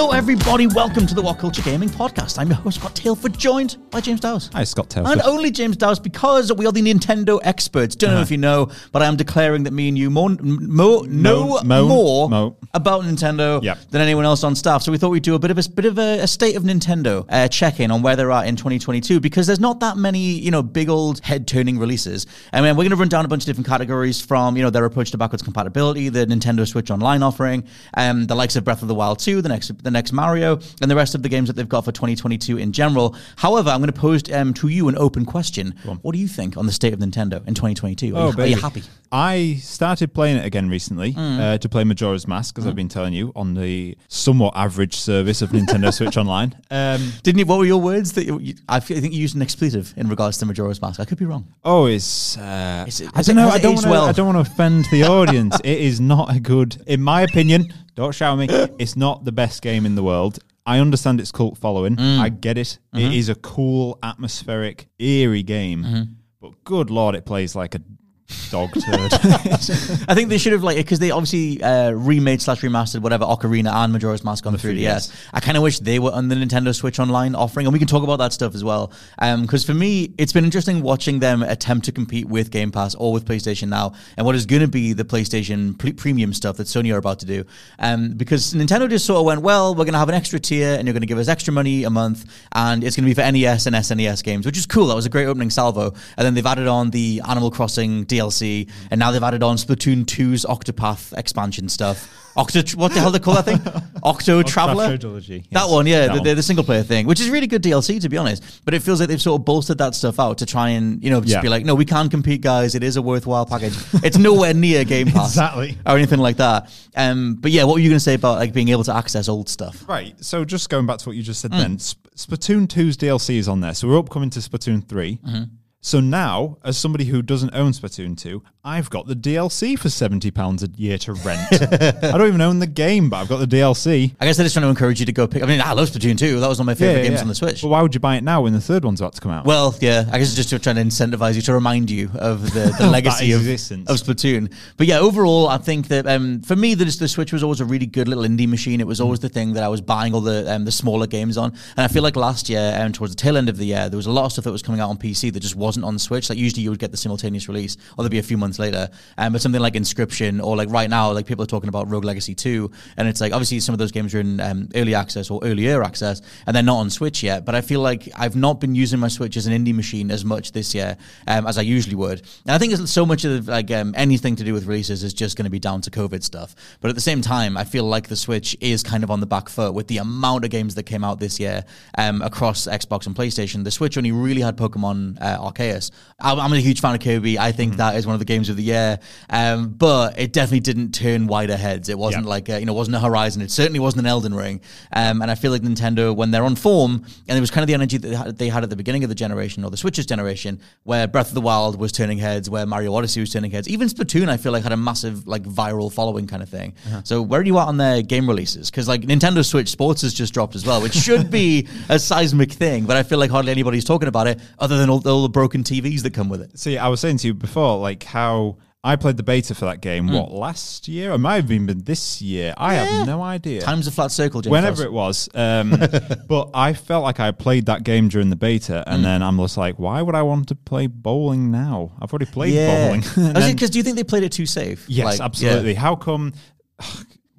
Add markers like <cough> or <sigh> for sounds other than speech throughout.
Hello, everybody. Welcome to the What Culture Gaming Podcast. I'm your host, Scott Tailford, joined by James Dowes. Hi, Scott Tailford. And only James Dowes because we are the Nintendo experts. Don't know if you know, but I am declaring that me and you mo- mo- know mo- more mo. about Nintendo Yep. than anyone else on staff. So we thought we'd do a bit of a bit of a, a state of Nintendo uh, check in on where they're at in 2022 because there's not that many you know big old head turning releases. Mean, we're going to run down a bunch of different categories from you know their approach to backwards compatibility, the Nintendo Switch Online offering, um, the likes of Breath of the Wild 2, the next the next Mario, and the rest of the games that they've got for 2022 in general. However, I'm going to pose um, to you an open question. What do you think on the state of Nintendo in 2022? Are, you, are you happy? I started playing it again recently Mm. uh, to play Majora's Mask, as I've been telling you, on the somewhat average service of Nintendo Switch <laughs> Online. Um, Didn't you? What were your words? That you, I, think you used an expletive in regards to Majora's Mask. I could be wrong. oh, it's. Uh, Is it- I don't know. I don't want to. well? I don't want to offend the audience. <laughs> it is not a good, in my opinion. Don't shout at me. <laughs> It's not the best game in the world. I understand its cult following. Mm. I get it. Mm-hmm. It is a cool, atmospheric, eerie game. But good lord, it plays like a dog <laughs> turd. I think they should have like because they obviously uh, remade slash remastered whatever Ocarina and Majora's Mask on the 3DS. 3DS. I kind of wish they were on the Nintendo Switch Online offering, and we can talk about that stuff as well. Because for me, it's been interesting watching them attempt to compete with Game Pass or with PlayStation Now, and what is going to be the PlayStation pre- Premium stuff that Sony are about to do. Um, because Nintendo just sort of went, well, we're going to have an extra tier, and you're going to give us extra money a month, and it's going to be for NES and SNES games, which is cool. That was a great opening salvo. And then they've added on the Animal Crossing DLC, and now they've added on Splatoon 2's Octopath expansion stuff. Octo, what the hell they call that thing? <laughs> Octo Traveler. Trilogy, That one, yeah, That the, one. the, the single player thing, which is really good DLC to be honest. But it feels like they've sort of bolstered that stuff out to try and you know just Yeah. be like, no, we can't compete, guys. It is a worthwhile package. it's nowhere near Game <laughs> Pass, Exactly. or anything like that. Um, but yeah, what were you going to say about like being able to access old stuff? Right. So just going back to what you just said Mm. then, Sp- Splatoon 2's DLC is on there. So we're upcoming to Splatoon 3. Mm-hmm. So now, as somebody who doesn't own Splatoon 2, I've got the DLC for £70 a year to rent. I don't even own the game, but I've got the DLC. I guess they're just trying to encourage you to go pick. I mean, I love Splatoon 2. That was one of my favorite games on the Switch. But why would you buy it now when the third one's about to come out? Well, yeah, I guess it's just trying to incentivize you to remind you of the, the <laughs> legacy of, of. Splatoon. But yeah, overall, I think that um, for me, the, the Switch was always a really good little indie machine. It was always the thing that I was buying all the um, the smaller games on. And I feel like last year, um, towards the tail end of the year, there was a lot of stuff that was coming out on PC that just wasn't on the Switch. Like usually you would get the simultaneous release, or there'd be a few months later. Um, but something like Inscryption, or like right now, like people are talking about Rogue Legacy 2, and it's like obviously some of those games are in um, early access or earlier access, and they're not on Switch yet. But I feel like I've not been using my Switch as an indie machine as much this year um, as I usually would. And I think it's so much of like um, anything to do with releases is just going to be down to COVID stuff. But at the same time, I feel like the Switch is kind of on the back foot with the amount of games that came out this year um, across Xbox and PlayStation. The Switch only really had Pokemon uh, Arceus. I'm, I'm a huge fan of Kirby. I think that is one of the games of the year. Um, but it definitely didn't turn wider heads. It wasn't Yeah. like a, you know, wasn't a Horizon. It certainly wasn't an Elden Ring. Um, and I feel like Nintendo, when they're on form, and it was kind of the energy that they had- at the beginning of the generation or the Switch's generation, where Breath of the Wild was turning heads, where Mario Odyssey was turning heads. Even Splatoon, I feel like had a massive like viral following kind of thing. So where are you at on their game releases? Because like Nintendo Switch Sports has just dropped as well, which should be <laughs> a seismic thing, but I feel like hardly anybody's talking about it other than all, all the broken TVs that come with it. See, I was saying to you before, like how I played the beta for that game. What last year? It might have even been this year. I have no idea. Time's a flat circle, James. Whenever it was, um, <laughs> but I felt like I played that game during the beta, and then I'm just like, why would I want to play bowling now? I've already played bowling. <laughs> And then- Because do you think they played it too safe? Yes, Like, absolutely. yeah. How come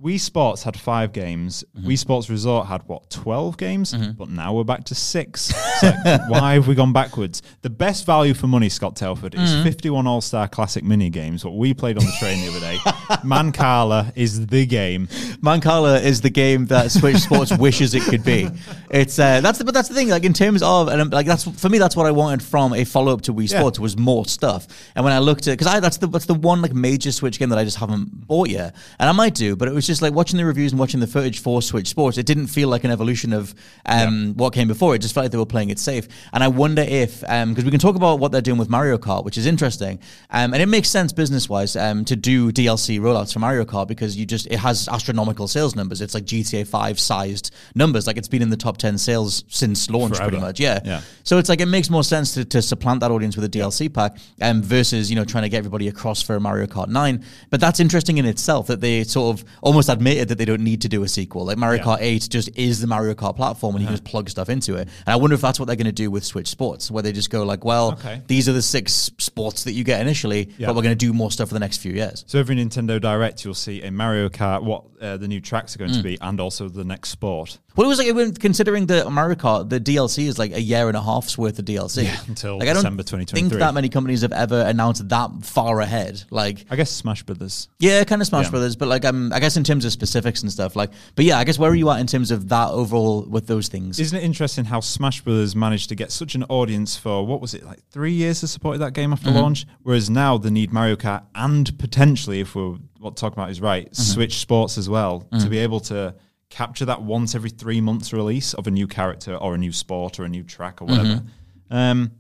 Wii Sports had five games? Mm-hmm. Wii Sports Resort had what, 12 games? But now we're back to six. <laughs> Like, why have we gone backwards? The best value for money, Scott Tailford, is Mm-hmm. 51 All Star Classic mini games. What we played on the train the other day. Mancala is the game. Mancala is the game that Switch Sports <laughs> wishes it could be. It's uh, that's the, but that's the thing. Like in terms of and um, like that's for me that's what I wanted from a follow up to Wii Yeah. Sports was more stuff. And when I looked at because I that's the that's the one like major Switch game that I just haven't bought yet, and I might do, but it was just like watching the reviews and watching the footage for Switch Sports. It didn't feel like an evolution of um, what came before. It just felt like they were playing it safe. And I wonder if because we can talk about what they're doing with Mario Kart, which is interesting, um, and it makes sense business wise um, to do DLC rollouts for Mario Kart because you just it has astronomical sales numbers. It's like GTA Five sized numbers. Like it's been in the top ten sales since launch, pretty much. Yeah. Yeah. So it's like it makes more sense to, to supplant that audience with a DLC pack um, versus you know trying to get everybody across for Mario Kart Nine. But that's interesting in itself that they sort of almost admitted that they don't need to do a sequel. Like Mario Yeah. Kart Eight just is the Mario Kart platform, and you can just plug stuff into it. And I wonder if that's what they're going to do with Switch Sports, where they just go like, well, Okay. these are the six sports that you get initially, Yeah. but we're going to do more stuff for the next few years. So every Nintendo Direct, you'll see a Mario Kart, what uh, the new tracks are going Mm. to be, and also the next sport. Well, it was like considering the Mario Kart, the DLC is like a year and a half's worth of DLC. Yeah, until like, I don't December think 2023. that many companies have ever announced that far ahead. Like, I guess Smash Brothers. yeah, kind of Smash. Brothers, but like, um, I guess in terms of specifics and stuff, like, but yeah, I guess where are you at in terms of that overall with those things? Isn't it interesting how Smash Brothers managed to get such an audience for what was it like three years to support that game after Mm-hmm. launch, whereas now they need Mario Kart and potentially, if we're what talking about is right, Mm-hmm. Switch Sports as well Mm. to be able to capture that once every three months release of a new character or a new sport or a new track or whatever. Mm-hmm. Um,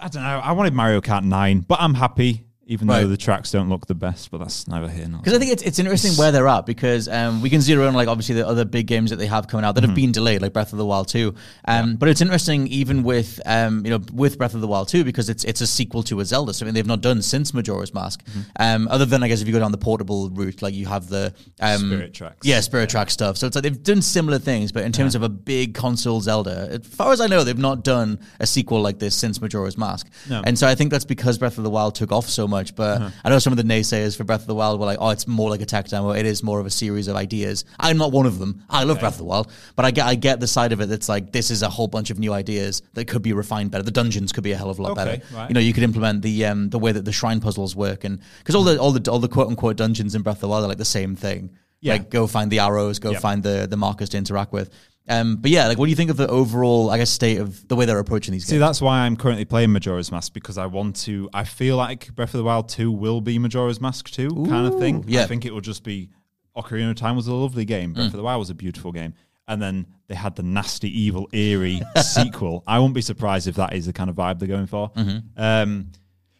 I don't know. I wanted Mario Kart Nine, but I'm happy. Even Right. though the tracks don't look the best, but that's neither here nor Because I think it's, it's interesting where they're at because um, we can zero in like obviously the other big games that they have coming out that Mm-hmm. have been delayed, like Breath of the Wild 2. Um, But it's interesting even with um, you know with Breath of the Wild 2 because it's it's a sequel to a Zelda, something they've not done since Majora's Mask. Mm-hmm. Um, other than I guess if you go down the portable route, like you have the um, Spirit tracks. yeah, Spirit Track stuff. So it's like they've done similar things, but in terms of a big console Zelda, as far as I know, they've not done a sequel like this since Majora's Mask. No. And so I think that's because Breath of the Wild took off so much. But I know some of the naysayers for Breath of the Wild were like, "Oh, it's more like a tech demo. It is more of a series of ideas." I'm not one of them. I love Breath of the Wild, but I get I get the side of it that's like this is a whole bunch of new ideas that could be refined better. The dungeons could be a hell of a lot Okay, better. right. You know, you could implement the um, the way that the shrine puzzles work, and because all the all the all the quote unquote dungeons in Breath of the Wild are like the same thing. Yeah. Like go find the arrows, go Yeah. find the the markers to interact with. Um, but yeah, like what do you think of the overall, I guess, state of the way they're approaching these See, games? that's why I'm currently playing Majora's Mask because I want to. I feel like Breath of the Wild 2 will be Majora's Mask 2 kind of thing. yeah. I think it will just be Ocarina of Time was a lovely game. Breath of the Wild was a beautiful game. And then they had the nasty, evil, eerie <laughs> sequel. I won't be surprised if that is the kind of vibe they're going for. Um,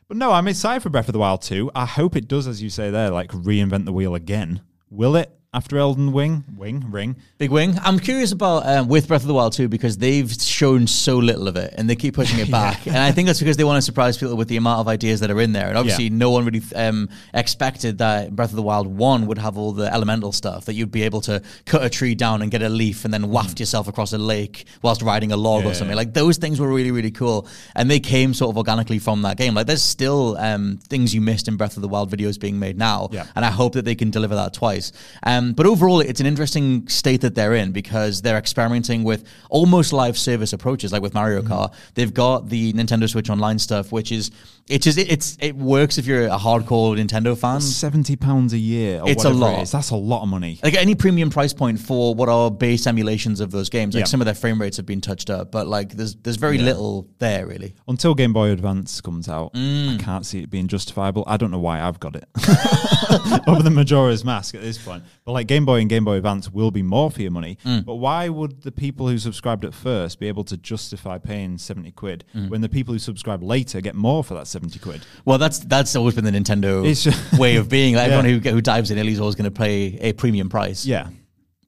but no, I'm excited for Breath of the Wild 2. I hope it does, as you say there, like reinvent the wheel again. Will it after Elden Wing? Wing? Ring? Big Wing. I'm curious about um, with Breath of the Wild too because they've shown so little of it and they keep pushing it <laughs> back. And I think that's because they want to surprise people with the amount of ideas that are in there. And obviously, Yeah. no one really um, expected that Breath of the Wild one would have all the elemental stuff that you'd be able to cut a tree down and get a leaf and then waft yourself across a lake whilst riding a log or Mm. Yeah. something. Like those things were really really cool, and they came sort of organically from that game. Like there's still um, things you missed in Breath of the Wild videos being made now, Yeah. and I hope that they can deliver that twice. Um, but overall, it's an interesting state that they're in because they're experimenting with almost live service approaches, like with Mario Mm-hmm. Kart. They've got the Nintendo Switch Online stuff, which is it just it's it works if you're a hardcore Nintendo fan. Seventy pounds a year. Or It's a it lot. That's a lot of money. Like any premium price point for what are base emulations of those games, like Yeah. some of their frame rates have been touched up, but like there's there's very little there really. Until Game Boy Advance comes out, Mm. I can't see it being justifiable. I don't know why I've got it <laughs> over the Majora's Mask at this point. But like Game Boy and Game Boy Advance will be more for your money. Mm. But why would the people who subscribed at first be able to justify paying seventy quid Mm. when the people who subscribe later get more for that seventy quid? Well, that's that's always been the Nintendo just- way of being. Like <laughs> Yeah. Everyone who, who dives in early is always going to pay a premium price. Yeah.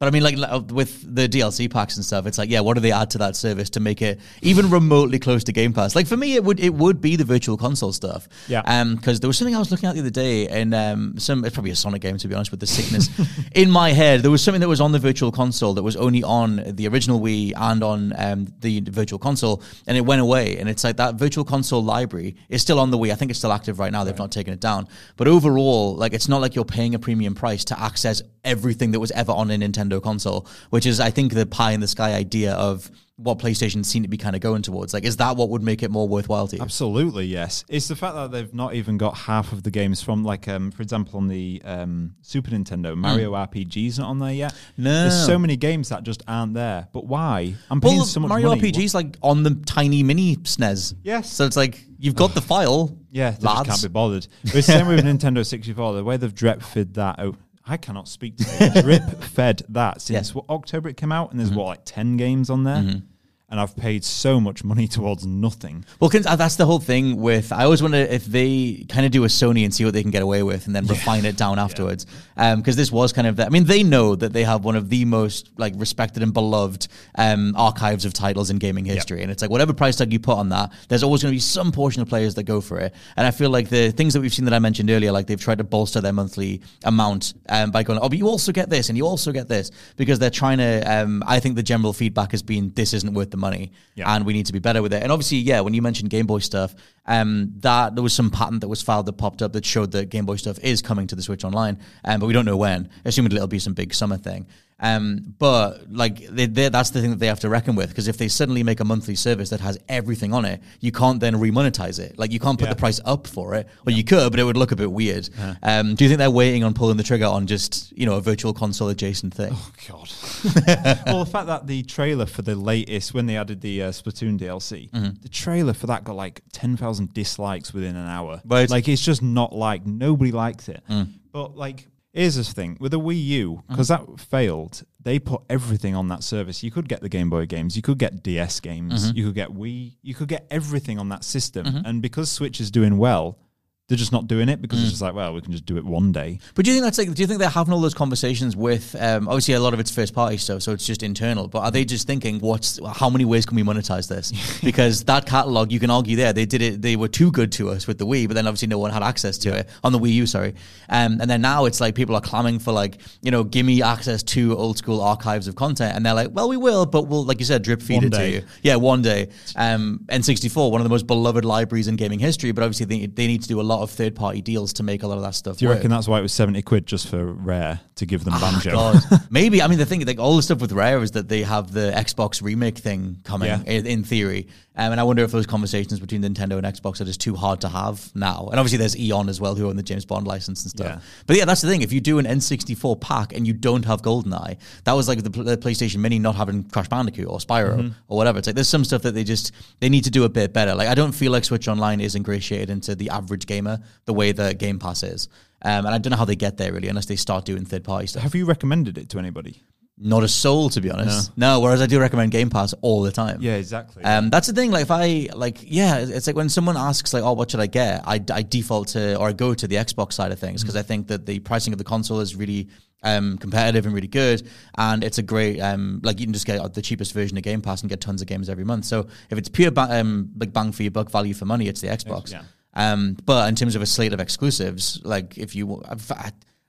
But I mean, like with the DLC packs and stuff, it's like, yeah, what do they add to that service to make it even remotely close to Game Pass? Like for me, it would it would be the virtual console stuff. Yeah. Um, because there was something I was looking at the other day, and um, some it's probably a Sonic game to be honest, with the sickness <laughs> in my head. There was something that was on the virtual console that was only on the original Wii and on um the virtual console, and it went away. And it's like that virtual console library is still on the Wii. I think it's still active right now. They've not taken it down. But overall, like it's not like you're paying a premium price to access everything that was ever on a Nintendo console, which is I think the pie in the sky idea of what PlayStation seem to be kind of going towards. Like, is that what would make it more worthwhile to you? Absolutely, yes. It's the fact that they've not even got half of the games from, like, um, for example, on the um, Super Nintendo, Mario RPG's not on there yet. Hmm. No. there's so many games that just aren't there. But why? I'm paying Well, so much Mario money. RPG's like on the tiny mini SNES. Yes. So it's like you've got the file. Yeah, they can't be bothered. But it's the same with <laughs> Nintendo 64. The way they've drip fed that out. I cannot speak to drip fed that since what October it came out, and there's Mm-hmm. what like ten games on there, and I've paid so much money <laughs> towards nothing. Well, uh, that's the whole thing with. I always wonder if they kind of do a Sony and see what they can get away with, and then refine it down afterwards. Because this was kind of. The I mean, they know that they have one of the most like respected and beloved um, archives of titles in gaming history, and it's like whatever price tag you put on that, there's always going to be some portion of players that go for it. And I feel like the things that we've seen that I mentioned earlier, like they've tried to bolster their monthly amount um, by going, oh, but you also get this and you also get this because they're trying to. Um, I think the general feedback has been this isn't worth the money, Yeah. and we need to be better with it. And obviously, yeah, when you mentioned Game Boy stuff, um, that there was some patent that was filed that popped up that showed that Game Boy stuff is coming to the Switch Online, um, but we don't know when. Assuming it'll be some big summer thing. Um, but like they, they, that's the thing that they have to reckon with because if they suddenly make a monthly service that has everything on it, you can't then remonetize it. Like you can't put Yeah. the price up for it, or you could, but it would look a bit weird. Um, do you think they're waiting on pulling the trigger on just you know a virtual console adjacent thing? Oh god. <laughs> well, the fact that the trailer for the latest, when they added the uh, Splatoon DLC, Mm-hmm. the trailer for that got like 10,000 dislikes within an hour. Right. Like, it's just not like, nobody likes it. Mm. But, like, here's the thing with the Wii U, because Mm-hmm. that failed, they put everything on that service. You could get the Game Boy games, you could get DS games, Mm-hmm. you could get Wii, you could get everything on that system. And because Switch is doing well, they're just not doing it because Mm. it's just like, well, we can just do it one day. But do you think that's like? Do you think they're having all those conversations with? Um, obviously, a lot of it's first party stuff, so it's just internal. But are they just thinking, what's how many ways can we monetize this? <laughs> because that catalog, you can argue there, they did it. They were too good to us with the Wii, but then obviously no one had access to it on the Wii U. Sorry, um, and then now it's like people are clamming for like you know, give me access to old school archives of content, and they're like, well, we will, but we'll like you said, drip feed One it day. to you. Yeah, one day. Um, N64, one of the most beloved libraries in gaming history, but obviously they, they need to do a lot of third party deals to make a lot of that stuff. Do you work. reckon that's why it was 70 quid just for Rare to give them ah, Banjo? God, <laughs> maybe. I mean, the thing, like all the stuff with Rare is that they have the Xbox remake thing coming Yeah. in, in theory, um, and I wonder if those conversations between Nintendo and Xbox are just too hard to have now. And obviously, there's Eon as well, who own the James Bond license and stuff. Yeah. But yeah, that's the thing. If you do an N64 pack and you don't have GoldenEye, that was like the, the PlayStation Mini not having Crash Bandicoot or Spyro Mm-hmm. or whatever. It's like there's some stuff that they just they need to do a bit better. Like I don't feel like Switch Online is ingratiated into the average gamer the way that Game Pass is. Um, and I don't know how they get there really, unless they start doing third party stuff. Have you recommended it to anybody? Not a soul, to be honest. No. whereas I do recommend Game Pass all the time. Yeah, exactly. Um, that's the thing. Like, if I like, yeah, it's like when someone asks, like, "Oh, what should I get?" I, I default to or I go to the Xbox side of things because I think that the pricing of the console is really um, competitive and really good, and it's a great um, like you can just get the cheapest version of Game Pass and get tons of games every month. So if it's pure ba- um, like bang for your buck, value for money, it's the Xbox. Yeah. Um, but in terms of a slate of exclusives, like if you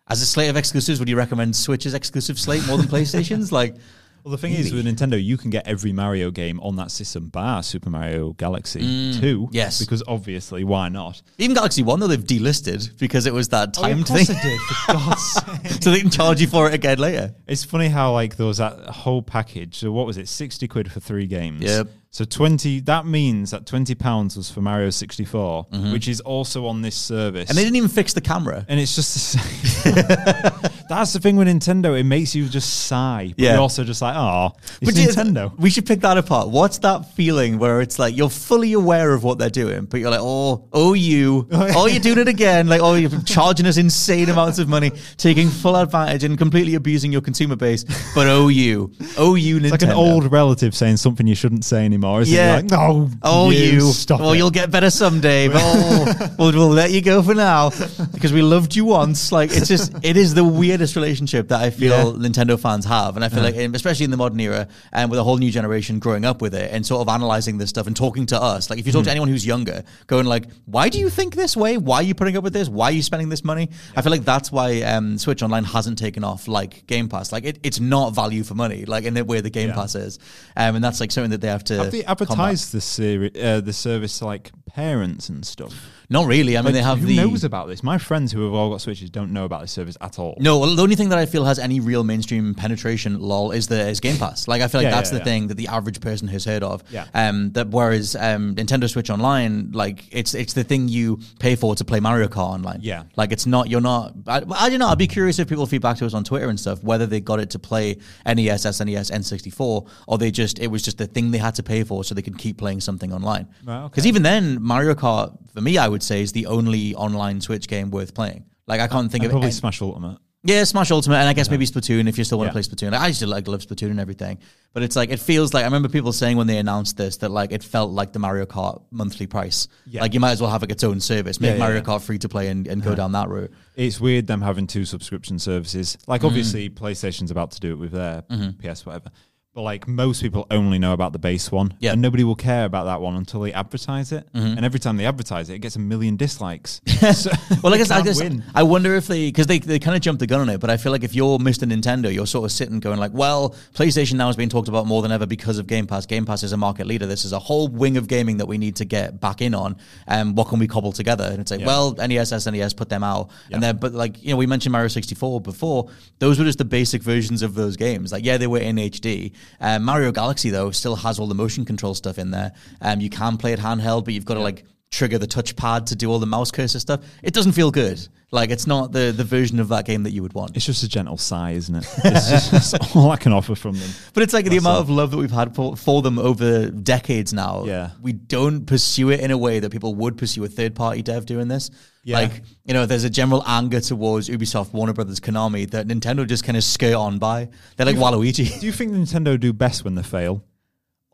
as a slate of exclusives, would you recommend Switch's exclusive slate more than PlayStation's? Like. <laughs> well, the thing is, with Nintendo, you can get every Mario game on that system, bar Super Mario Galaxy 2. Mm, yes. Because obviously, why not? Even Galaxy One though they've delisted because it was that timed thing, did, for God's <laughs> so they can charge you for it again later. It's funny how, like, there was that whole package. So, what was it? 60 quid for three games. Yep. So 20, that means that 20 pounds was for Mario 64, which is also on this service. Mm-hmm. And they didn't even fix the camera. and it's just the same. <laughs> That's the thing with Nintendo. It makes you just sigh. But Yeah. you're also just like, oh, it's But Nintendo. We should pick that apart. What's that feeling where it's like you're fully aware of what they're doing, but you're like, oh, oh, you, <laughs> oh, you're doing it again. Like, oh, you're charging us insane amounts of money, taking full advantage and completely abusing your consumer base. But oh, you, oh, you, Nintendo. It's like an old relative saying something you shouldn't say anymore. Isn't Yeah. It? Like, oh, Oh, you! Stop oh, it. you'll get better someday. But oh, <laughs> we'll, we'll let you go for now because we loved you once. Like it's just, it is the weirdest weirdest relationship that I feel Yeah. Nintendo fans have, and I feel like, especially in the modern era, and with a whole new generation growing up with it, and sort of analyzing this stuff and talking to us. Like, if you talk to anyone who's younger, going like, "Why do you think this way? Why are you putting up with this? Why are you spending this money?" I feel like that's why um, Switch Online hasn't taken off like Game Pass. Like, it, it's not value for money, like in the way the Game Yeah. Pass is, um, and that's like something that they have to. Have they combat. advertised the seri- uh, the service to, like parents and stuff? Not really. I mean, Like, they have who the. knows about this? My friends who have all got Switches don't know about this service at all. No, well, the only thing that I feel has any real mainstream penetration, lol, is the is Game Pass. Like I feel like Yeah, that's yeah, the yeah. thing that the average person has heard of. Yeah. Um. That whereas um Nintendo Switch Online, like it's it's the thing you pay for to play Mario Kart online. Yeah. Like it's not you're not. I, I don't know. I'd be curious if people feedback to us on Twitter and stuff whether they got it to play NES, SNES, N64, or they just it was just the thing they had to pay for so they could keep playing something online. Right, okay. Because even then, Mario Kart for me, I would say is the only online Switch game worth playing. Like I can't think And of probably any- Smash Ultimate. yeah, Smash Ultimate, and I guess maybe Splatoon if you still want to Yeah. play Splatoon. I used to like love Splatoon and everything, but it's like it feels like I remember people saying when they announced this that like it felt like the Mario Kart monthly price. Yeah. Like you might as well have like its own service, make Yeah, yeah, Mario yeah. Kart free to play and, and go down that route. It's weird them having two subscription services. Like Mm-hmm. obviously PlayStation's about to do it with their PS whatever. But like most people only know about the base one. Yeah. Mm-hmm. And nobody will care about that one until they advertise it. And every time they advertise it, it gets a million dislikes. <laughs> So Well, <laughs> I guess I guess win. I wonder if they because they, they kind of jumped the gun on it, but I feel like if you're Mr. Nintendo, you're sort of sitting going like, well, PlayStation now is being talked about more than ever because of Game Pass. Game Pass is a market leader. This is a whole wing of gaming that we need to get back in on. And what can we cobble together? And it's like, Yeah. well, NES, SNES, put them out, Yeah. and then but like you know we mentioned Mario 64 before. Those were just the basic versions of those games. Like yeah, they were in HD. Um, Mario Galaxy though still has all the motion control stuff in there. Um, you can play it handheld, but you've got to like trigger the touchpad to do all the mouse cursor stuff. It doesn't feel good. Like it's not the the version of that game that you would want. It's just a gentle sigh, isn't it? <laughs> It's just that's all I can offer from them. But it's like the amount all. of love that we've had for, for them over decades now. Yeah. We don't pursue it in a way that people would pursue a third party dev doing this. Yeah. Like, you know, there's a general anger towards Ubisoft, Warner Brothers, Konami that Nintendo just kind of skirt on by. They're like Waluigi. Do you think Nintendo do best when they fail?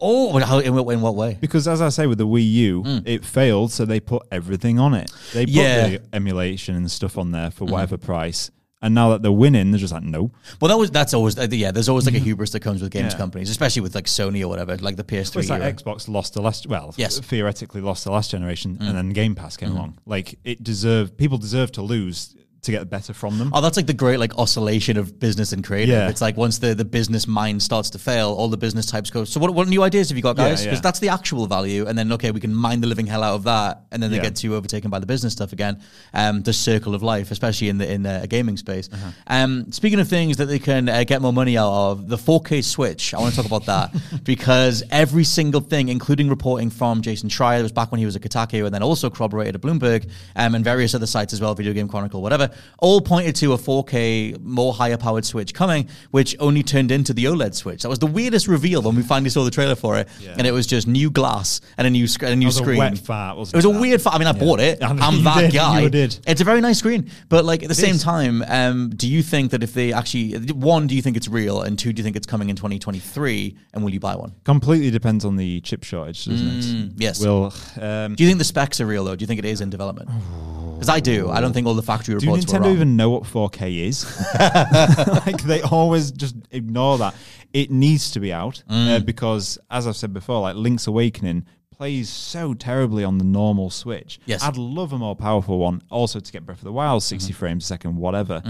Oh, how, in, what- in what way? Because as I say with the Wii U, it failed, so they put everything on it. They put Hmm. Yeah. Mm-hmm. the emulation and stuff on there for whatever price. And now that they're winning, they're just like, no. Well, that was that's always uh, yeah. There's always like a hubris that comes with games Yeah. companies, especially with like Sony or whatever, like the PS3. It's like. Xbox lost the last, well, Yes. theoretically lost the last generation, and then Game Pass came along. Like it deserved, people deserve to lose to get better from them. Oh, that's like the great like oscillation of business and creative. Yeah. It's like once the, the business mind starts to fail, all the business types go. So what, what new ideas have you got, guys? Because yeah. that's the actual value, and then okay, we can mine the living hell out of that, and then they Yeah. get too overtaken by the business stuff again. Um, the circle of life, especially in the in a gaming space. Uh-huh. Um, speaking of things that they can uh, get more money out of, the 4K Switch. I want to talk about that <laughs> because every single thing, including reporting from Jason Schreier, was back when he was at Kotaku, and then also corroborated at Bloomberg, um, and various other sites as well, Video Game Chronicle, whatever, all pointed to a 4K, more higher powered Switch coming, which only turned into the OLED Switch. That was the weirdest reveal when we finally saw the trailer for it, and it was just new glass and a new, sc- and a new was a screen. wet fart, it was it, a weird. Fa- I mean, I bought it. <laughs> I know I'm that did, guy. you did. It's a very nice screen, but like at the same is. time, um, do you think that if they actually one, do you think it's real, and two, do you think it's coming in 2023, and will you buy one? Completely depends on the chip shortage, doesn't it? Mm, yes. Will um, Do you think the specs are real though? Do you think it is in development? Because I do. I don't think all the factory do reports were Nintendo even know what 4K is? <laughs> <laughs> like they always just ignore that. It needs to be out uh, Mm. because, as I've said before, like Link's Awakening plays so terribly on the normal Switch. Yes. I'd love a more powerful one, also to get Breath of the Wild 60 Mm-hmm. frames a second, whatever.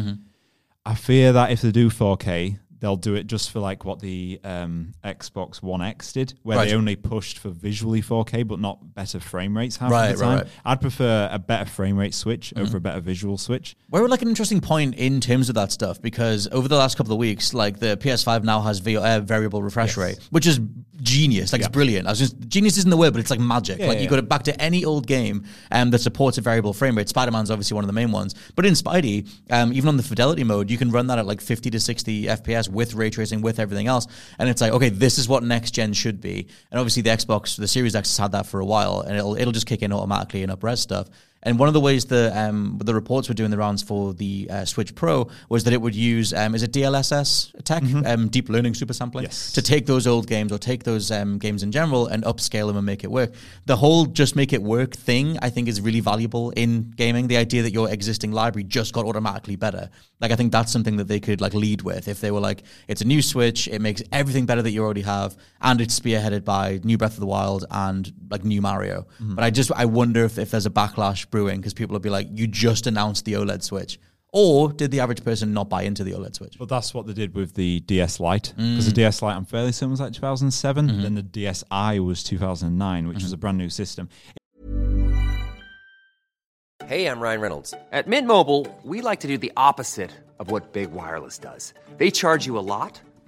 I fear that if they do 4K, they'll do it just for like what the um, Xbox One X did, where Right. they only pushed for visually 4K but not better frame rates half Right, the right, time. right. Mm-hmm. I'd prefer a better frame rate switch over a better visual switch. We're at like an interesting point in terms of that stuff because over the last couple of weeks, like the PS5 now has v- uh, variable refresh Yes. rate, which is genius. Like Yeah. it's brilliant. I was just genius isn't the word, but it's like magic. Yeah, like yeah, you go to, back to any old game um, that supports a variable frame rate. Spider Man's obviously one of the main ones, but in Spidey, um, even on the fidelity mode, you can run that at like 50 to 60 FPS with ray tracing, with everything else, and it's like okay, this is what next gen should be. And obviously the Xbox, the Series X has had that for a while, and it'll it'll just kick in automatically and up res stuff. And one of the ways the um, the reports were doing the rounds for the uh, Switch Pro was that it would use um, is it DLSS tech, um, deep learning super sampling, Yes. to take those old games or take those um, games in general and upscale them and make it work. The whole just make it work thing, I think, is really valuable in gaming. The idea that your existing library just got automatically better, like I think that's something that they could like lead with if they were like, it's a new Switch, it makes everything better that you already have, and it's spearheaded by New Breath of the Wild and like New Mario. But I just I wonder if, if there's a backlash brewing because people will be like, you just announced the OLED Switch. Or did the average person not buy into the OLED Switch? But that's what they did with the DS Lite because mm. the DS Lite, I'm fairly certain, was like 2007. Mm-hmm. Then the DSi was 2009, which was mm-hmm. a brand new system. Hey, I'm Ryan Reynolds. At Mint Mobile, we like to do the opposite of what Big Wireless does. They charge you a lot,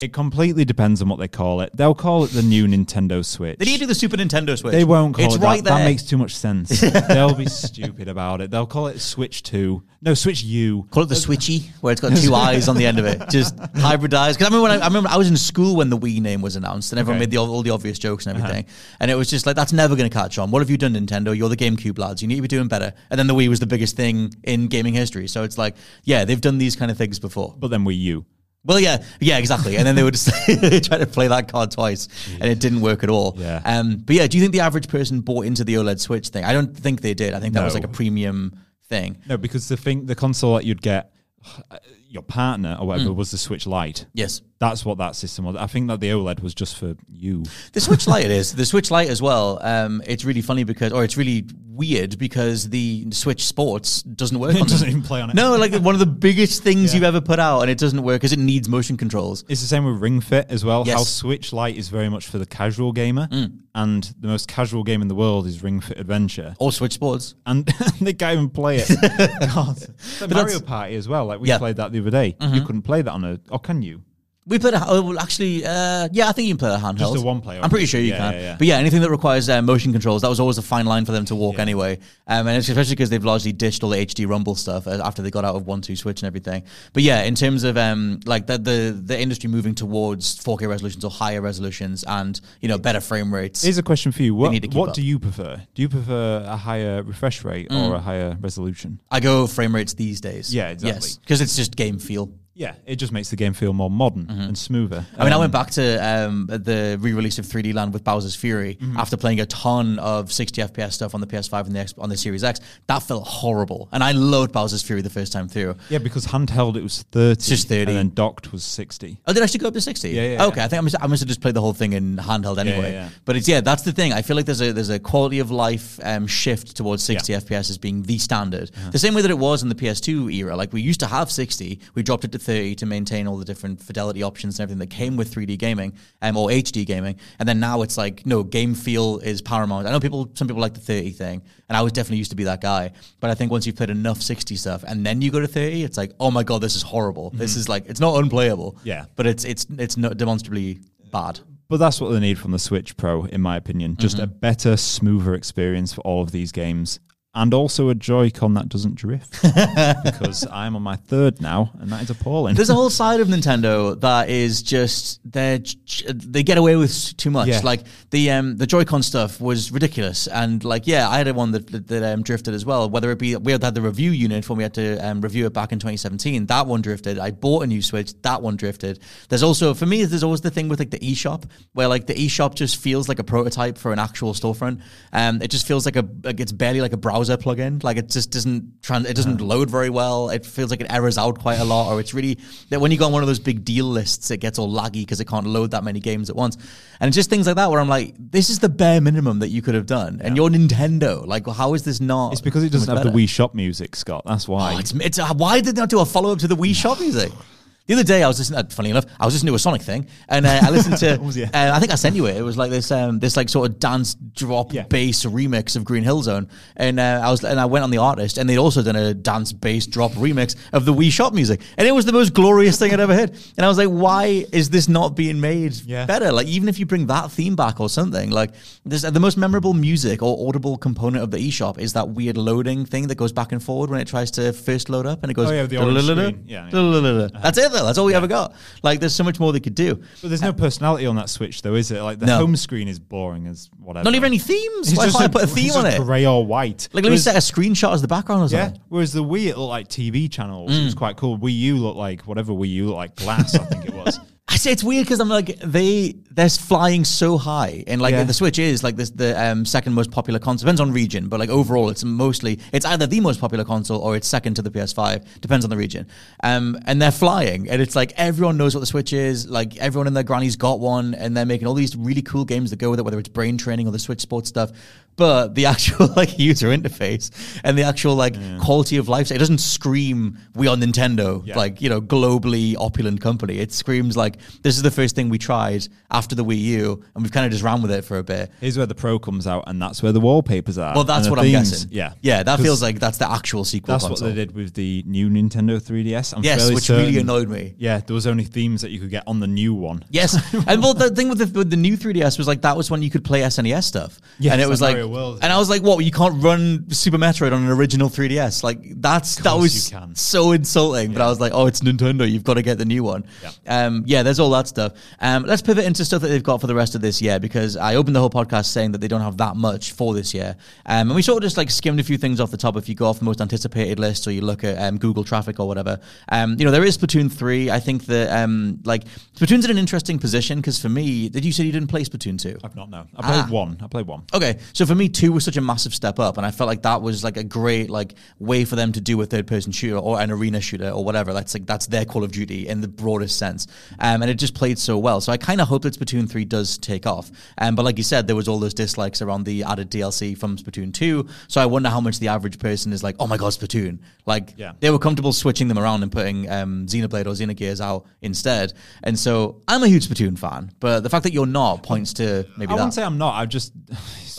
It completely depends on what they call it. They'll call it the new Nintendo Switch. They need to do the Super Nintendo Switch. They won't call it's it right that. That makes too much sense. <laughs> They'll be stupid about it. They'll call it Switch 2. No, Switch U. Call it the Switchy, where it's got two <laughs> eyes on the end of it, just hybridized. Because I remember when I, I remember I was in school when the Wii name was announced, and everyone Okay. made the, all the obvious jokes and uh-huh. everything, and it was just like that's never going to catch on. What have you done, Nintendo? You're the GameCube lads. You need to be doing better. And then the Wii was the biggest thing in gaming history. So it's like, yeah, they've done these kind of things before. But then Wii U. Well, yeah, yeah, exactly. And then they would just <laughs> try to play that card twice, and it didn't work at all. Yeah. Um, but yeah, do you think the average person bought into the OLED Switch thing? I don't think they did. I think that was like a premium thing. No, because the thing, the console that you'd get, your partner or whatever, was the Switch Lite. Yes. That's what that system was. I think that the OLED was just for you. The Switch Lite is The Switch Lite as well. Um, it's really funny because, or it's really weird because the Switch Sports doesn't work. <laughs> It on doesn't them. even play on it. No, like one of the biggest things Yeah. you've ever put out, and it doesn't work because it needs motion controls. It's the same with Ring Fit as well. How Yes. Switch Lite is very much for the casual gamer, and the most casual game in the world is Ring Fit Adventure. Or Switch Sports. And <laughs> they can't even play it. <laughs> God. The Mario Party as well. Like we Yeah. played that the other day. You mm-hmm. couldn't play that on a. Or can you? We played a, oh, well, actually, uh, yeah, I think you can play a handheld. Just a one-player, I'm pretty sure you yeah, can. yeah, yeah. But yeah, anything that requires uh, motion controls, that was always a fine line for them to walk anyway. Um, and it's especially because they've largely ditched all the HD Rumble stuff uh, after they got out of one two Switch and everything. But yeah, in terms of um, like the, the the industry moving towards 4K resolutions or higher resolutions and you know better frame rates. Here's a question for you. What, need to keep what do you prefer? Do you prefer a higher refresh rate Mm. or a higher resolution? I go frame rates these days. Yeah, exactly. Yes, because it's just game feel. Yeah, it just makes the game feel more modern and smoother. I mean, I Um, went back to um, the re-release of 3D Land with Bowser's Fury Mm-hmm. after playing a ton of 60 FPS stuff on the PS5 and the X- on the Series X. That felt horrible, and I loved Bowser's Fury the first time through. Yeah, because handheld it was thirty, just 30. and then docked was sixty. Oh, did it actually go up to sixty? Yeah, yeah, Okay, I think I must, I must have just played the whole thing in handheld anyway. yeah, yeah. But it's yeah, that's the thing. I feel like there's a there's a quality of life um, shift towards sixty FPS as being the standard. Uh-huh. The same way that it was in the PS2 era. Like we used to have sixty, we dropped it to thirty to maintain all the different fidelity options and everything that came with 3D gaming um, or HD gaming. And then now it's like no game feel is paramount. I know people, some people like the thirty thing, and I was definitely used to be that guy. But I think once you've played enough sixty stuff and then you go to thirty, it's like oh my god, this is horrible. This is like it's not unplayable. Mm-hmm. Yeah. but it's it's it's not demonstrably bad. But that's what they need from the Switch Pro, in my opinion. Just a better, smoother experience for all of these games. And also a Joy-Con that doesn't drift. <laughs> because I'm on my third now, and that is appalling. There's a whole side of Nintendo that is just they they get away with too much. Yeah. Like the um the Joy-Con stuff was ridiculous, and like yeah, I had one that that, that um, drifted as well. Whether it be we had the review unit when we had to um, review it back in 2017, that one drifted. I bought a new Switch, that one drifted. There's also for me, there's always the thing with like the eShop where like the eShop just feels like a prototype for an actual storefront. Um, it just feels like a like it's barely like a browser plugin. Like it just doesn't trans, it doesn't load very well. It feels like it errors out quite a lot, or it's really that when you go on one of those big deal lists, it gets all laggy because it can't load that many games at once. And it's just things like that where I'm like, this is the bare minimum that you could have done, and you're Nintendo. Like, how is this not? it's because it doesn't have the? Wii Shop music, Scott. That's why. Oh, it's, it's uh, why did they not do a follow up to the Wii Shop music? The other day, I was listening. Uh, funny enough, I was listening to a Sonic thing, and uh, I listened to. <laughs> Was uh, I think I sent you it. It was like this, um, this like sort of dance drop Yeah. bass remix of Green Hill Zone, and uh, I was, and I went on the artist, and they'd also done a dance bass drop remix of the Wii Shop music, and it was the most glorious thing I'd ever heard. And I was like, why is this not being made Yeah. better? Like, even if you bring that theme back or something, like this, the most memorable music or audible component of the eShop is that weird loading thing that goes back and forward when it tries to first load up, and it goes. Oh, yeah, the <laughs> orange screen. Yeah, yeah. <laughs> That's it That's all we ever got. Like, there's so much more they could do. but there's no personality on that Switch, though, is it? Like the No. home screen is boring as whatever. Not even any themes. It's Why just can't I a- put a theme on it? Grey or white. Like, let me set a screenshot as the background or Yeah. Whereas the Wii, it looked like TV channels. It was mm. quite cool. Wii U looked like whatever Wii U looked like glass. I think it was. <laughs> I say it's weird because I'm like they they're flying so high, and like Yeah. the Switch is like this the um, second most popular console. Depends on region, but like overall, it's mostly it's either the most popular console or it's second to the PS5. Depends on the region. Um, and they're flying, and it's like everyone knows what the Switch is. Like everyone in their granny's got one, and they're making all these really cool games that go with it, whether it's brain training or the Switch Sports stuff. But the actual <laughs> like user interface and the actual like quality of life, it doesn't scream we are Nintendo, Yeah. like you know globally opulent company. It screams like this is the first thing we tried after the Wii U, and we've kind of just ran with it for a bit. Here's where the Pro comes out, and that's where the wallpapers are. Well, that's what I'm themes. guessing. Yeah, yeah, that feels like that's the actual sequel. that's console. what they did with the new Nintendo 3DS. I'm Yes, which really annoyed me. Yeah, there was only themes that you could get on the new one. Yes, <laughs> and well, the thing with the, with the new 3DS was like that was when you could play SNES stuff, Yes, and it was like World. and I was like, what? You can't run Super Metroid on an original 3DS? Like that's that was so insulting. But I was like, oh, it's Nintendo. You've got to get the new one. Yeah. Um, yeah, there's all that stuff. Um, let's pivot into stuff that they've got for the rest of this year because I opened the whole podcast saying that they don't have that much for this year, um, and we sort of just like skimmed a few things off the top. If you go off the most anticipated list or you look at um, Google traffic or whatever, um, you know there is Splatoon three. I think that um, like Splatoon's in an interesting position because for me, did you say you didn't play Splatoon two? I've not no. I played Ah. one. I played one. Okay, so for me, two was such a massive step up, and I felt like that was like a great like way for them to do a third person shooter or an arena shooter or whatever. That's like that's their Call of Duty in the broadest sense, um, and it just played so well. So I kind of hope that Splatoon three does take off. Um, but like you said, there was all those dislikes around the added DLC from Splatoon two. So I wonder how much the average person is like, oh my god, Splatoon! Like Yeah. they were comfortable switching them around and putting um, Xenoblade or Xenogears out instead. And so I'm a huge Splatoon fan, but the fact that you're not points to maybe I wouldn't say I'm not. I just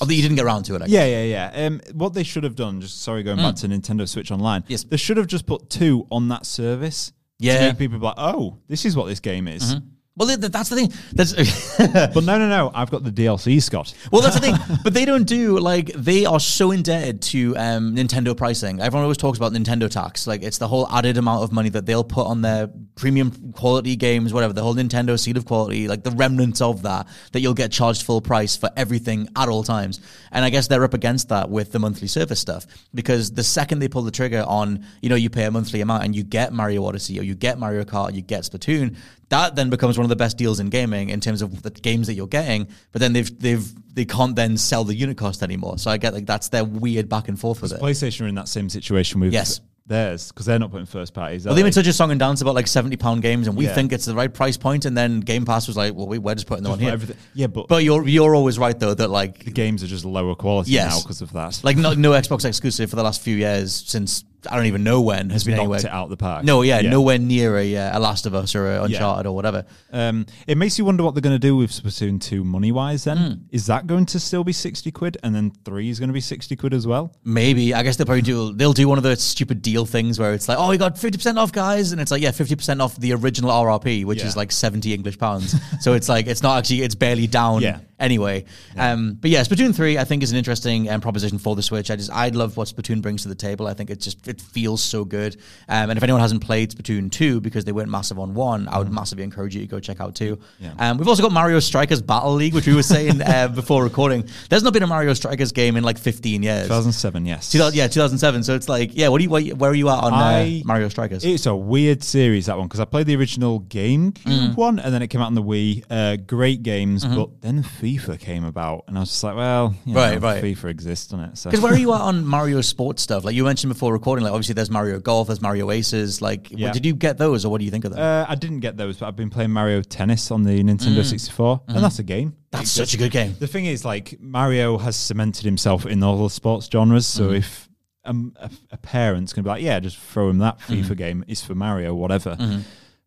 or that you didn't get around to it. I guess. Yeah, yeah, yeah. Um, what they should have done, just sorry, going back to Nintendo Switch Online. Mm. Yes. they should have just put two on that service. Yeah. to make people be like, oh, this is what this game is. Well, Well, that's the thing. That's <laughs> But no, no, no. I've got the DLC, Scott. well, that's the thing. But they don't do like they are so indebted to um, Nintendo pricing. Everyone always talks about Nintendo tax. Like it's the whole added amount of money that they'll put on their premium quality games, whatever. The whole Nintendo seal of quality, like the remnants of that, that you'll get charged full price for everything at all times. And I guess they're up against that with the monthly service stuff because the second they pull the trigger on, you know, you pay a monthly amount and you get Mario Odyssey or you get Mario Kart, or you get Splatoon. That then becomes one of the best deals in gaming in terms of the games that you're getting. But then they've they've they can't then sell the unit cost anymore. So I get like that's their weird back and forth with it. PlayStation are in that same situation with Yes. Theirs because they're not putting first parties. Well, are they they? made such a song and dance about like seventy pound games, and we Yeah. think it's the right price point, and then Game Pass was like, "Well, we, we're just putting them Just on here." everything- Yeah, but, But you're you're always right though that like the games are just lower quality Yes. now because of that. like no, no Xbox exclusive for the last few years since I don't even know when has been knocked anywhere. it out the park. No, yeah, Yeah. nowhere near a, uh, a Last of Us or a Uncharted or whatever. Um, it makes you wonder what they're going to do with Splatoon 2 money wise then. Hmm. Is that going to still be 60 quid and then 3 is going to be 60 quid as well? Maybe I guess they'll probably do. They'll do one of those stupid deal things where it's like, "Oh, we got fifty percent off, guys," and it's like, "Yeah, fifty percent off the original RRP, which Yeah. is like seventy English pounds." so it's like it's not actually it's barely down. Yeah. Anyway, um, but yeah, Splatoon three I think is an interesting um, proposition for the Switch. I just I love what Splatoon brings to the table. I think it just it feels so good. Um, and if anyone hasn't played Splatoon two because they weren't massive on one, I would massively encourage you to go check out two. Um, we've also got Mario Strikers Battle League, which we were saying <laughs> uh, before recording. There's not been a Mario Strikers game in like fifteen years. 2007, yes. 2000, yeah, 2007. So it's like, yeah, what do you, what, where are you at on uh, Mario Strikers? It's a weird series that one because I played the original GameCube Mm. one and then it came out on the Wii. Uh, great games, Mm-hmm. but then FIFA came about and I was just like, well, you Right, know, right. FIFA exists, doesn't it? So Because where are you <laughs> at on Mario sports stuff? Like you mentioned before recording, like obviously there's Mario Golf, there's Mario Aces. Like, what- did you get those, or what do you think of them? Uh, I didn't get those, but I've been playing Mario Tennis on the Nintendo 64, and that's a game. Mm. Mm-hmm. That's such a good game. The thing is, like Mario has cemented himself in all the sports genres. So Mm-hmm. if um, a, a parent's gonna be like, yeah, just throw him that FIFA Mm-hmm. game. It's for Mario, whatever.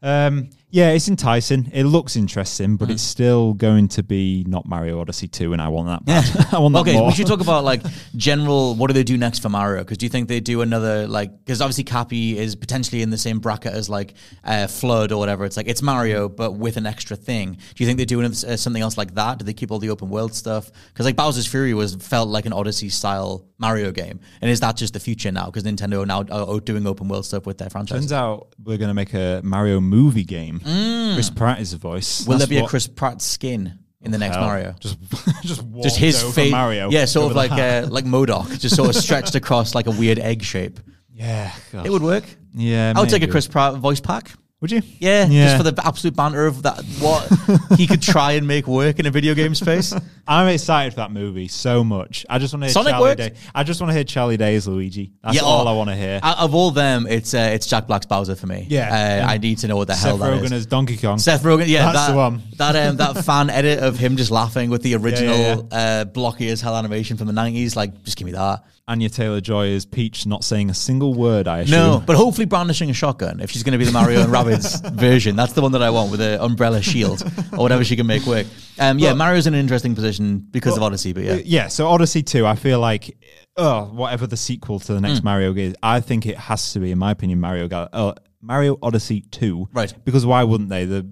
Um, yeah, it's enticing. It looks interesting, but it's Mm. still going to be not Mario Odyssey two, and I want that. Bad. <laughs> I want that Okay, more. we should talk about like <laughs> general. What do they do next for Mario? Because do you think they do another like? Because obviously Cappy is potentially in the same bracket as like uh, FLUDD or whatever. It's like it's Mario but with an extra thing. Do you think they do another, uh, something else like that? Do they keep all the open world stuff? Because like Bowser's Fury was felt like an Odyssey style Mario game, and is that just the future now? Because Nintendo are now are doing open world stuff with their franchise. Turns out we're going to make a Mario movie game. Chris Pratt is the voice. Mm. Will That's there be a what- Chris Pratt skin in the next Hell, Mario? Just, <laughs> just, just his over face, Mario. yeah, sort of over like uh, like MODOK, just sort of stretched <laughs> across like a weird egg shape. yeah. It would work. Yeah, I would take a maybe. Chris Pratt voice pack. Would you? Yeah, Yeah. just for the absolute banter of that, what he could try and make work in a video game space. <laughs> I'm excited for that movie so much. I just want to hear Sonic Charlie. Day. I just want to hear Charlie Day as Luigi. That's Yeah, all oh, I want to hear. Out of all them, it's uh, it's Jack Black's Bowser for me. Yeah, uh, I need to know what the Seth hell that Rogen is. as Donkey Kong. Seth Rogen, yeah, That's that, the one. That um, that fan edit of him just laughing with the <laughs> original yeah, Uh, blocky as hell animation from the nineties, like just give me that. Anya Taylor Joy is Peach, not saying a single word. I assume. No, but hopefully brandishing a shotgun if she's going to be the Mario and Rabbids <laughs> version. That's the one that I want with an umbrella shield or whatever she can make work. Um, yeah, Mario's in an interesting position because of Odyssey, but yeah. Uh, yeah. So Odyssey two, I feel like, oh, whatever the sequel to the next Hmm. Mario is, I think it has to be, in my opinion, Mario Gal- uh, Mario Odyssey two. Right. Because why wouldn't they? The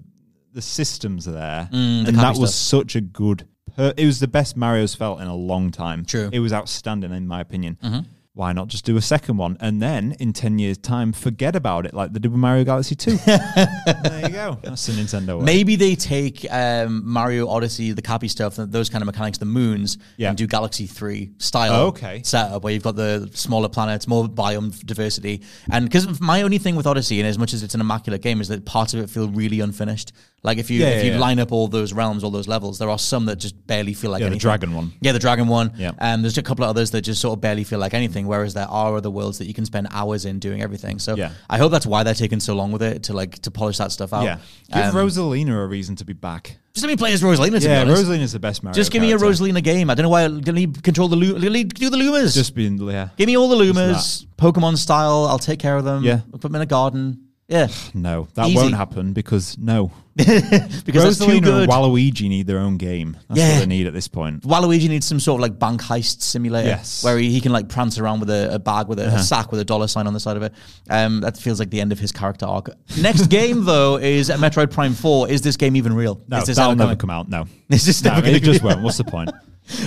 the systems are there, Mm, the and that Cappy was such a good. Per- it was the best Mario's felt in a long time. True. It was outstanding, in my opinion. Mm-hmm. Why not just do a second one and then in 10 years' time forget about it like they did with Mario Galaxy 2? <laughs> there you go. That's the Nintendo way. Maybe they take um, Mario Odyssey, the Cappy stuff, th- those kind of mechanics, the moons, Yeah. and do Galaxy 3 style Oh, okay. setup where you've got the smaller planets, more biome diversity. And because my only thing with Odyssey, and as much as it's an immaculate game, is that parts of it feel really unfinished. Like if you Yeah, if you yeah. line up all those realms, all those levels, there are some that just barely feel like Yeah, the dragon one. Yeah, the dragon one. Yeah. Um, there's a couple of others that just sort of barely feel like anything, whereas there are other worlds that you can spend hours in doing everything. So Yeah. I hope that's why they're taking so long with it to like to polish that stuff out. Yeah. Give Um, Rosalina a reason to be back. just let me play as Rosalina. To Yeah, be. Rosalina's the best Mario Just give me a. Rosalina game. I don't know why. Let me control the me do the Lumas. Just being, yeah. give me all the Lumas, Pokemon style. I'll take care of them. Yeah. I'll put them in a garden. Yeah, <sighs> No, that Easy. won't happen because no. <laughs> because Rosalina and Waluigi need their own game. That's Yeah. what they need at this point. Waluigi needs some sort of like bank heist simulator Yes. where he, he can like prance around with a, a bag with a, a sack with a dollar sign on the side of it. Um, that feels like the end of his character arc. Next game <laughs> though is Metroid Prime Four. Is this game even real? No, is this that'll never coming? come out. No, <laughs> Is this no, it just won't. What's the point?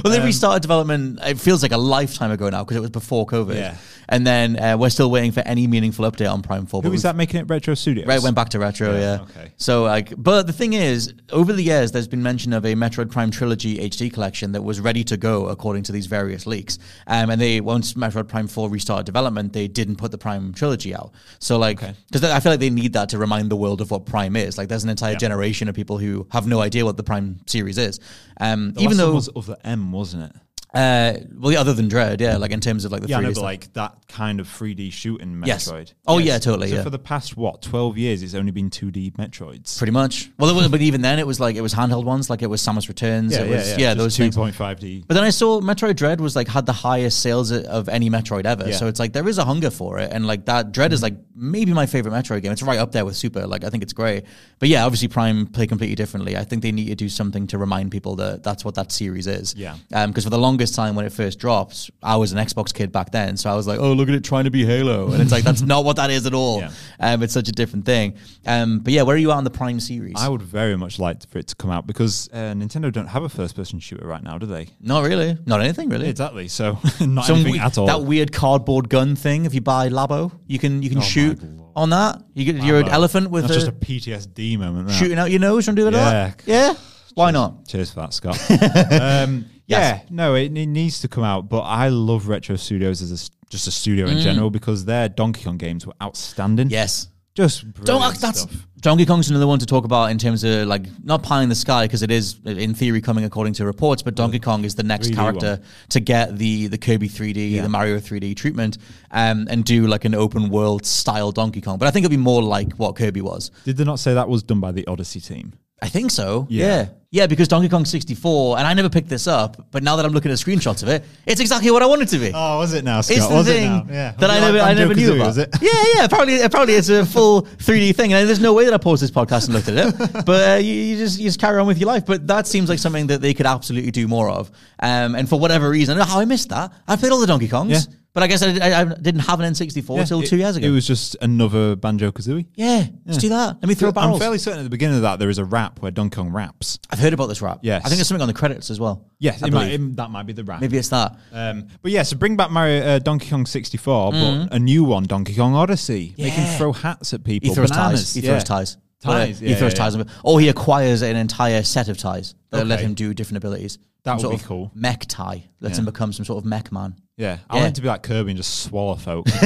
Well, they restarted development. It feels like a lifetime ago now because it was before COVID. Yeah. And then uh, we're still waiting for any meaningful update on Prime Four. Who but that making it Retro Studios? Right, went back to retro, yeah. Yeah, okay. So like, but the thing is, over the years, there's been mention of a Metroid Prime trilogy HD collection that was ready to go according to these various leaks. Um, and they once Metroid Prime Four restarted development, they didn't put the Prime trilogy out. So like, because I feel like they need that to remind the world of what Prime is. Like, there's an entire generation of people who have no idea what the Prime series is. Um, even though, was the M, wasn't it? Uh, well, yeah, other than Dread, yeah, like in terms of like the Yeah, 3D know, but stuff. like that kind of 3D shooting Metroid. Yes. Oh, yeah, totally, So yeah. for the past what 12 years, it's only been 2D Metroids. Pretty much. Well, it was, but even then, it was like it was handheld ones, like it was Samus Returns. yeah, it yeah, was, yeah. yeah, Just those 2.5D. But then I saw Metroid Dread was like had the highest sales of any Metroid ever. Yeah. So it's like there is a hunger for it, and like that Dread is like maybe my favorite Metroid game. It's right up there with Super. Like I think it's great. But yeah, obviously Prime play completely differently. I think they need to do something to remind people that that's what that series is. Yeah. Because for the longest time when it first dropped, I was an Xbox kid back then, so I was like, oh look at it trying to be Halo, and it's like that's not what that is at all. Yeah. Um, it's such a different thing. Um, but yeah, where are you at on the Prime series? I would very much like for it to come out because uh, Nintendo don't have a first-person shooter right now, do they? not really. Not anything really. Exactly. So <laughs> not Some anything we- at all. That weird cardboard gun thing. If you buy Labo, you can you can Oh shoot on that. You get you're an elephant with That's a, just a PTSD moment. That. shooting out your nose. Want to do that? Yeah. Why not? Cheers for that, Scott. <laughs> um, <laughs> Yeah, no, it, it needs to come out. But I love Retro Studios as a s just a studio Mm. in general because their Donkey Kong games were outstanding. Yes. just Don't brilliant that's. Donkey Kong's another one to talk about in terms of like not pie in the sky because it is in theory coming according to reports, but Donkey Kong is the next 3D character to get the the Kirby 3D, Yeah. the Mario 3D treatment, um, and do like an open world style Donkey Kong. But I think it'll be more like what Kirby was. Did they not say that was done by the Odyssey team? I think so. Yeah. Yeah. yeah. because Donkey Kong 64, and I never picked this up, but now that I'm looking at screenshots of it, it's exactly what I want it to be. Oh, was it now, it's the thing that I never, I never knew about. Was it? <laughs> Yeah, yeah. Apparently, apparently, it's a full 3D thing, and there's no way that I paused this podcast and looked at it. <laughs> but uh, you, you just you just carry on with your life. But that seems like something that they could absolutely do more of. Um, and for whatever reason, I don't know how I missed that. I played all the Donkey Kongs, Yeah. But I guess I, I, I didn't have an N64 until two years ago. It was just another Banjo Kazooie. yeah, let's do that. Let me throw barrels. I'm fairly certain at the beginning of that there is a rap where Donkey Kong raps. I've heard about this rap. Yes. I think there's something on the credits as well. Yes, I it might, believe. it- that might be the rap. Maybe it's that. Um, but yeah, so bring back Mario uh, Donkey Kong 64, but a new one, Donkey Kong Odyssey. Make him Mm-hmm. Yeah. throw hats at people. He throws bananas. ties. He yeah. throws ties. Ties, yeah, he throws yeah, ties. Or he acquires an entire set of ties let Okay. him do different abilities. That Some would sort be of cool. Mech tie Let Yeah. him become some sort of mech man. Yeah, I Yeah. want to be like Kirby and just swallow folk. <laughs> <laughs>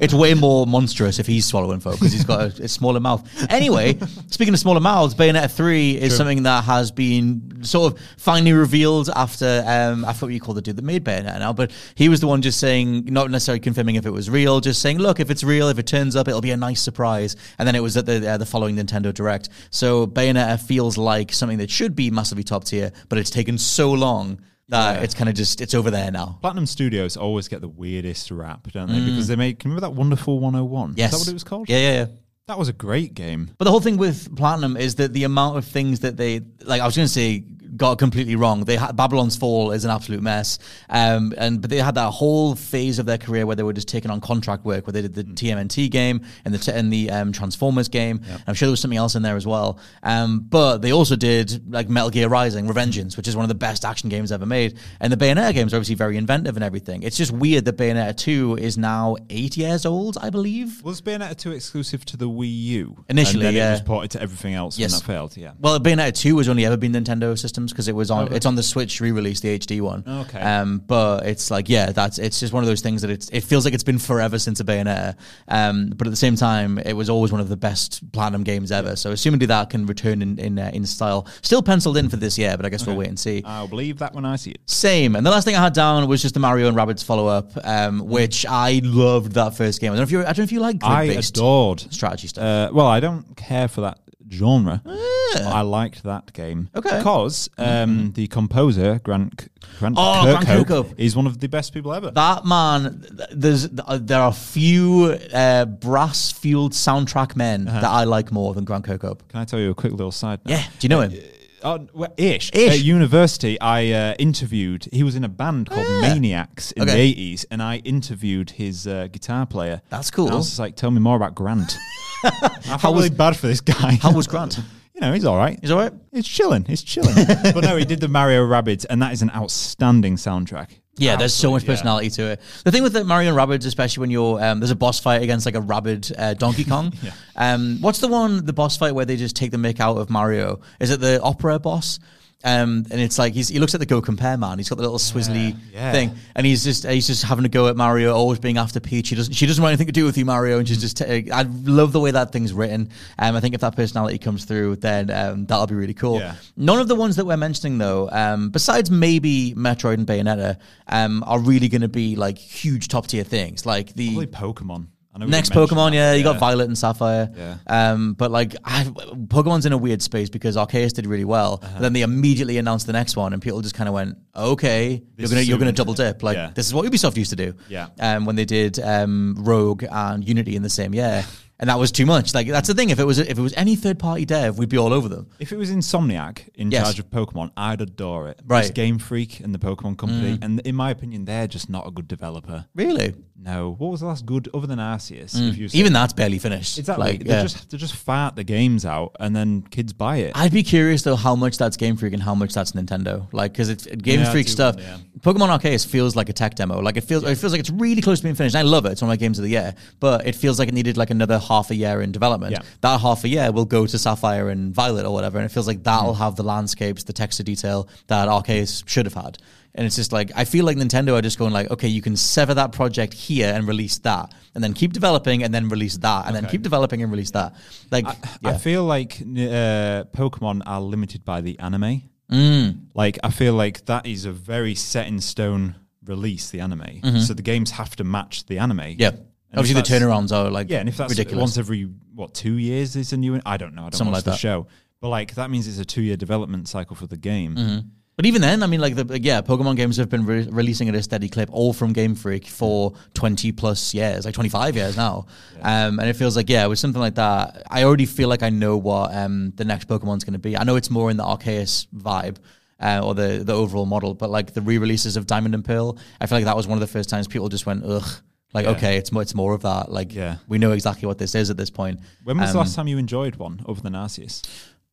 it's way more monstrous if he's swallowing folk because he's got a, a smaller mouth. Anyway, <laughs> speaking of smaller mouths, Bayonetta 3 is something that has been sort of finally revealed after, um, I forgot what you call the dude that made Bayonetta now, but he was the one just saying, not necessarily confirming if it was real, just saying, look, if it's real, if it turns up, it'll be a nice surprise. And then it was at the, uh, the following Nintendo Direct. So Bayonetta feels like something that should be massively top tier, but it's taken so long that Yeah. it's kind of just, it's over there now. Platinum Studios always get the weirdest rap, don't they? Mm. Because they make remember that Wonderful 101? Yes. Is that what it was called? Yeah, yeah, yeah. That was a great game. But the whole thing with Platinum is that the amount of things that they like, I was going to say, got completely wrong. They had Babylon's Fall is an absolute mess, um, and but they had that whole phase of their career where they were just taking on contract work, where they did the TMNT game and the t- and the um, Transformers game. I'm sure there was something else in there as well. Um, but they also did like Metal Gear Rising, Revengeance, which is one of the best action games ever made, and the Bayonetta games are obviously very inventive and everything. It's just weird that Bayonetta 2 is now eight years old, I believe. Was Bayonetta 2 exclusive to the Wii U? Initially, and yeah. it was ported to everything else Yes. when that failed. Yeah. Well, Bayonetta two has only ever been Nintendo systems because it was on. Okay. It's on the Switch re-release, the HD one. Okay. Um, but it's like, yeah, that's it's just one of those things that it's it feels like it's been forever since a Bayonetta. Um, but at the same time, it was always one of the best platinum games ever. So assuming that can return in in, uh, in style, still penciled in for this year, but I guess we'll wait and see. I'll believe that when I see it. Same. And the last thing I had down was just the Mario and Rabbids follow up, um, which I loved that first game. I don't know if you I don't know if you like I adored. strategy stuff. Uh, well, I don't care for that genre. I liked that game Ah. Okay. Mm-hmm. because um, the composer Grant Grant Oh, Grant Kirkhope Kirkhope. is one of the best people ever. That man, there's uh, there are few uh, brass fueled soundtrack men Uh-huh. that I like more than Grant Kirkhope. Can I tell you a quick little side? note? Yeah, do you know him? Oh, well, ish. Ish. At university, I uh, interviewed. He was in a band called Maniacs in Okay. the eighties, and I interviewed his uh, guitar player. That's cool. And I was just like, "Tell me more about Grant." <laughs> I felt really bad for this guy. How was Grant? <laughs> you know, he's all right. He's all right. He's chilling. He's chilling. <laughs> but no, he did the Mario Rabbids, and that is an outstanding soundtrack. Yeah, there's so much Absolutely, yeah. personality to it. The thing with the Mario and Rabbids, especially when you're um, there's a boss fight against like a rabid uh, Donkey <laughs> Kong. yeah. um, what's the one the boss fight where they just take the mick out of Mario? Is it the opera boss? Um, and it's like he's, he looks at the Go Compare man. He's got the little swizzly yeah. thing, and he's just he's just having a go at Mario, always being after Peach. She doesn't she doesn't want anything to do with you, Mario, and she's just. T- I love the way that thing's written. Um, I think if that personality comes through, then um, that'll be really cool. Yeah. None of the ones that we're mentioning, though, um, besides maybe Metroid and Bayonetta, um, are really going to be like huge top tier things. Like the Probably Pokemon. I know we next Pokemon, that, yeah, you got. Violet and Sapphire. Yeah. Um, but like, I, Pokemon's in a weird space because Arceus did really well. Uh-huh. Then they immediately announced the next one, and people just kind of went, "Okay, you're gonna you're gonna double dip. Like Yeah. this is what Ubisoft used to do. Yeah. Um, when they did um, Rogue and Unity in the same year." <laughs> And that was too much. Like that's the thing. If it was if it was any third party dev, we'd be all over them. If it was Insomniac in Yes. charge of Pokemon, I'd adore it. Right. It's Game Freak and the Pokemon Company, and in my opinion, they're just not a good developer. Really, No, what was the last good other than Arceus? If you Mm. even that's barely finished. exactly, Like, they yeah. just they just fart the games out, and then kids buy it. I'd be curious though how much that's Game Freak and how much that's Nintendo. Like, because it's Game Yeah, Freak stuff. yeah. Pokemon Arceus feels like a tech demo. Like it feels, it feels like it's really close to being finished. I love it. It's one of my games of the year, but it feels like it needed like another half a year in development. Yeah. That half a year will go to Sapphire and Violet or whatever, and it feels like that'll Mm. have the landscapes, the texture detail that Arceus should have had. And it's just like I feel like Nintendo are just going like, okay, you can sever that project here and release that, and then keep developing and then release that, and then keep developing and release that. Like, I yeah. feel like uh, Pokemon are limited by the anime. Mm. Like I feel like that is a very set in stone release. The anime, so the games have to match the anime. Mm-hmm. Yeah. And Obviously, the turnarounds are like Yeah, and if that's ridiculous. once every what two years is a new, I don't know. I don't Something watch like the that. show, but like that means it's a two year development cycle for the game. But even then, I mean, like the yeah, Pokemon games have been re- releasing at a steady clip, all from Game Freak for twenty plus years, like twenty five years now. <laughs> Um, and it feels like yeah, with something like that, I already feel like I know what um the next Pokemon's going to be. I know it's more in the Arceus vibe. Uh, or the the overall model, but like the re-releases of Diamond and Pearl, I feel like that was one of the first times people just went ugh, like Yeah. okay, it's more it's more of that. Like Yeah. we know exactly what this is at this point. When was the Um, last time you enjoyed one other than Arceus?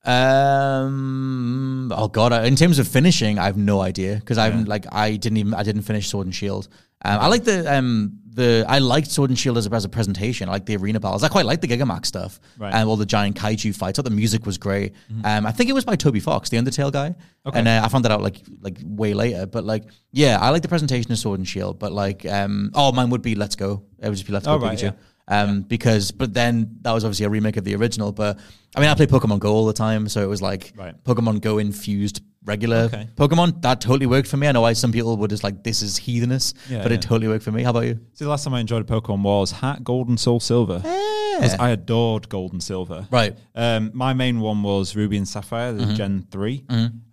Um. Oh God. In terms of finishing, I have no idea because I'm like I didn't even I didn't finish Sword and Shield. Um, I like the um the I liked Sword and Shield as a, as a presentation. I like the arena battles. I quite like the Gigamax stuff Right. Mm-hmm. and all the giant kaiju fights. I thought the music was great. Um, I think it was by Toby Fox, the Undertale guy. Okay. And uh, I found that out like like way later. But like yeah, I like the presentation of Sword and Shield. But like um oh mine would be Let's Go. It would just be Let's Go Oh, right, Pikachu. yeah. Um, because, but then that was obviously a remake of the original. But I mean, I play Pokemon Go all the time, so it was like Right. Pokemon Go infused regular Okay. Pokemon. That totally worked for me. I know why some people were just like, "This is heathenous," Yeah, but it totally worked for me. How about you? See, the last time I enjoyed a Pokemon was HeartGold and Soul Silver. 'Cause I adored Gold and Silver. Right. Um, my main one was Ruby and Sapphire, the Mm-hmm. Gen 3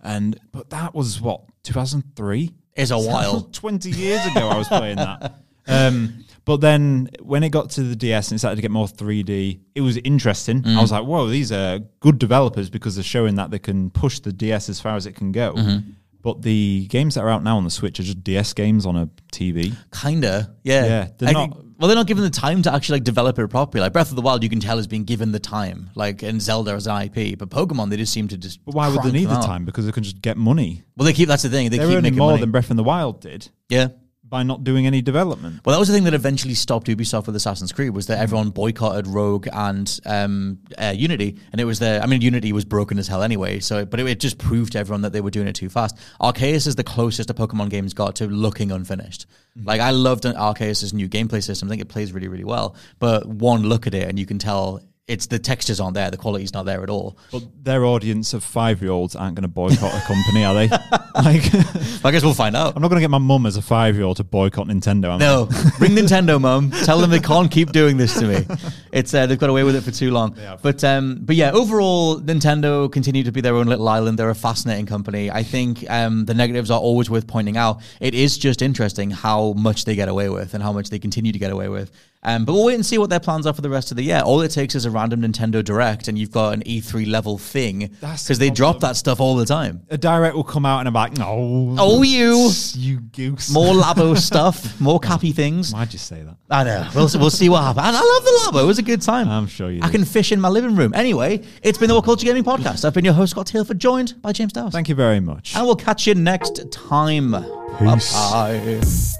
and but that was what 2003. It's a <laughs> while. Twenty years ago, I was playing that. <laughs> Um, but then when it got to the DS and it started to get more 3D, it was interesting. Mm. I was like, "Whoa, these are good developers because they're showing that they can push the DS as far as it can go." Mm-hmm. But the games that are out now on the Switch are just DS games on a TV. Kinda, yeah. Yeah, they're I not- think- well, they're not given the time to actually like develop it properly. Like Breath of the Wild, you can tell is being given the time, like in Zelda as an IP. But Pokemon, they just seem to just. But why would they need the out. time? Because they can just get money. Well, they keep. That's the thing. They They're keep making more money. than Breath of the Wild did yeah. By not doing any development. Well, that was the thing that eventually stopped Ubisoft with Assassin's Creed was that everyone boycotted Rogue and um, uh, Unity, and it was the. I mean, Unity was broken as hell anyway. So, but it, it just proved to everyone that they were doing it too fast. Arceus is the closest a Pokemon game's got to looking unfinished. Mm-hmm. Like I loved Arceus's new gameplay system. I think it plays really, really well. But one look at it, and you can tell it's the textures aren't there, the quality's not there at all. But their audience of five year olds aren't going to boycott a company, are they? <laughs> like, I guess we'll find out. I'm not going to get my mum as a five year old to boycott Nintendo. am I? No, ring Nintendo, mum. Tell them they can't keep doing this to me. <laughs> It's uh, they've got away with it for too long. But um, but yeah, overall, Nintendo continue to be their own little island. They're a fascinating company. I think um, the negatives are always worth pointing out. It is just interesting how much they get away with and how much they continue to get away with. Um, but we'll wait and see what their plans are for the rest of the year. All it takes is a random Nintendo Direct, and you've got an E3 level thing That's because the they drop problem. that stuff all the time. A direct will come out and I'm like, no. Oh, you You goose. more Labo stuff, <laughs> more cappy things. Why'd you say that? I know. We'll, we'll see what happens. And I love the Labo. It was a good time. I'm sure you I did. can fish in my living room. Anyway, it's been the What Culture Gaming Podcast. I've been your host, Scott Tailford, joined by James Dowse. Thank you very much. And we'll catch you next time. Peace. Bye.